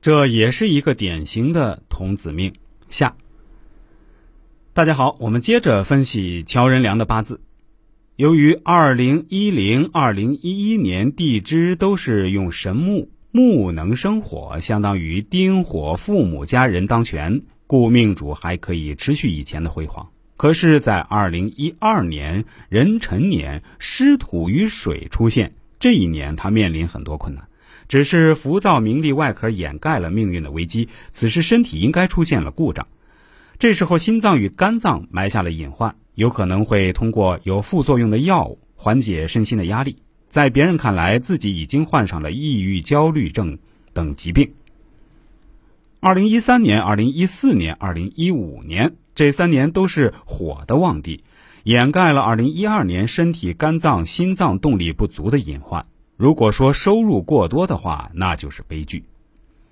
这也是一个典型的童子命下。大家好，我们接着分析乔任梁的八字。由于二零一零、二零一一年地支都是用神木，木能生火，相当于丁火父母家人当权，故命主还可以持续以前的辉煌。可是，在二零一二年壬辰年，湿土与水出现，这一年他面临很多困难。只是浮躁名利外壳掩盖了命运的危机，此时身体应该出现了故障。这时候心脏与肝脏埋下了隐患，有可能会通过有副作用的药物缓解身心的压力。在别人看来，自己已经患上了抑郁、焦虑症等疾病。二零一三年、二零一四年、二零一五年这三年都是火的旺地，掩盖了二零一二年身体肝脏、心脏动力不足的隐患。如果说收入过多的话，那就是悲剧。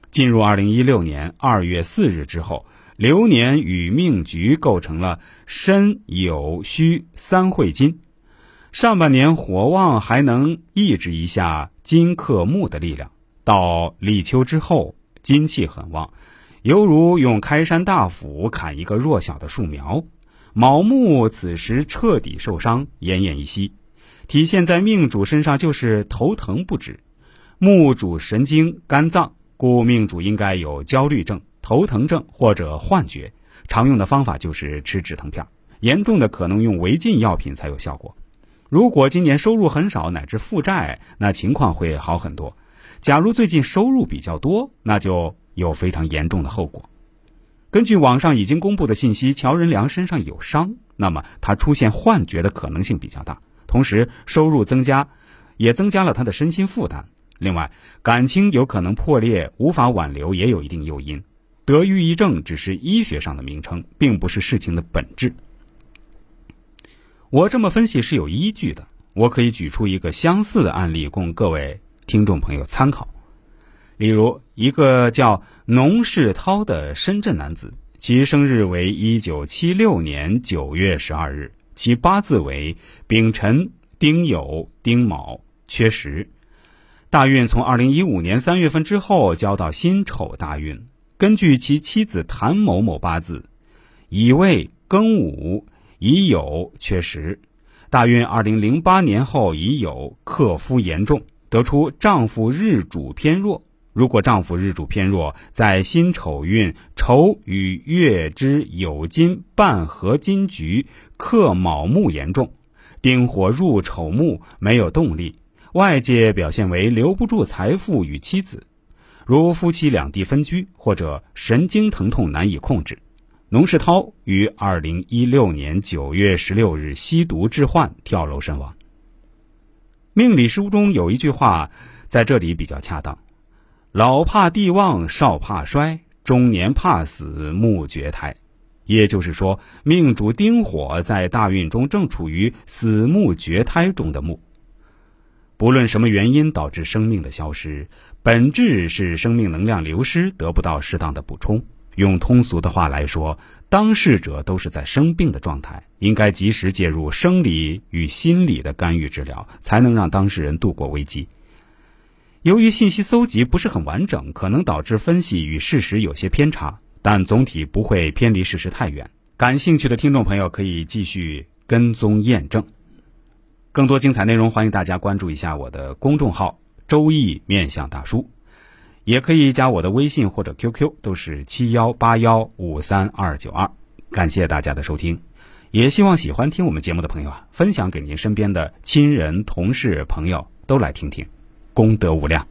进入二零一六年二月四日之后，流年与命局构成了申酉戌三会金。上半年火旺还能抑制一下金克木的力量，到立秋之后，金气很旺，犹如用开山大斧砍一个弱小的树苗。卯木此时彻底受伤，奄奄一息。体现在命主身上就是头疼不止，木主神经肝脏，故命主应该有焦虑症、头疼症或者幻觉。常用的方法就是吃止疼片，严重的可能用违禁药品才有效果。如果今年收入很少乃至负债，那情况会好很多。假如最近收入比较多，那就有非常严重的后果。根据网上已经公布的信息，乔仁良身上有伤，那么他出现幻觉的可能性比较大。同时，收入增加，也增加了他的身心负担。另外，感情有可能破裂，无法挽留，也有一定诱因。得抑郁症只是医学上的名称，并不是事情的本质。我这么分析是有依据的，我可以举出一个相似的案例供各位听众朋友参考。例如，一个叫农世涛的深圳男子，其生日为一九七六年九月十二日。其八字为丙辰、丁酉、丁卯，缺时。大运从二零一五年三月份之后交到辛丑大运。根据其妻子谭某某八字，乙未、庚午、乙酉缺时。大运二零零八年后乙酉克夫严重，得出丈夫日主偏弱。如果丈夫日主偏弱，在辛丑运丑与月之酉金半合金局克卯木严重，丁火入丑木没有动力，外界表现为留不住财富与妻子，如夫妻两地分居或者神经疼痛难以控制。农世涛于二零一六年九月十六日吸毒致幻跳楼身亡。命理书中有一句话，在这里比较恰当。老怕地旺，少怕衰，中年怕死，木绝胎。也就是说，命主丁火在大运中正处于死木绝胎中的木。不论什么原因导致生命的消失，本质是生命能量流失，得不到适当的补充。用通俗的话来说，当事者都是在生病的状态，应该及时介入生理与心理的干预治疗，才能让当事人度过危机。由于信息搜集不是很完整，可能导致分析与事实有些偏差，但总体不会偏离事实太远。感兴趣的听众朋友可以继续跟踪验证。更多精彩内容，欢迎大家关注一下我的公众号“周易面相大叔”，也可以加我的微信或者 QQ，都是七幺八幺五三二九二。感谢大家的收听，也希望喜欢听我们节目的朋友啊，分享给您身边的亲人、同事、朋友都来听听。功德无量。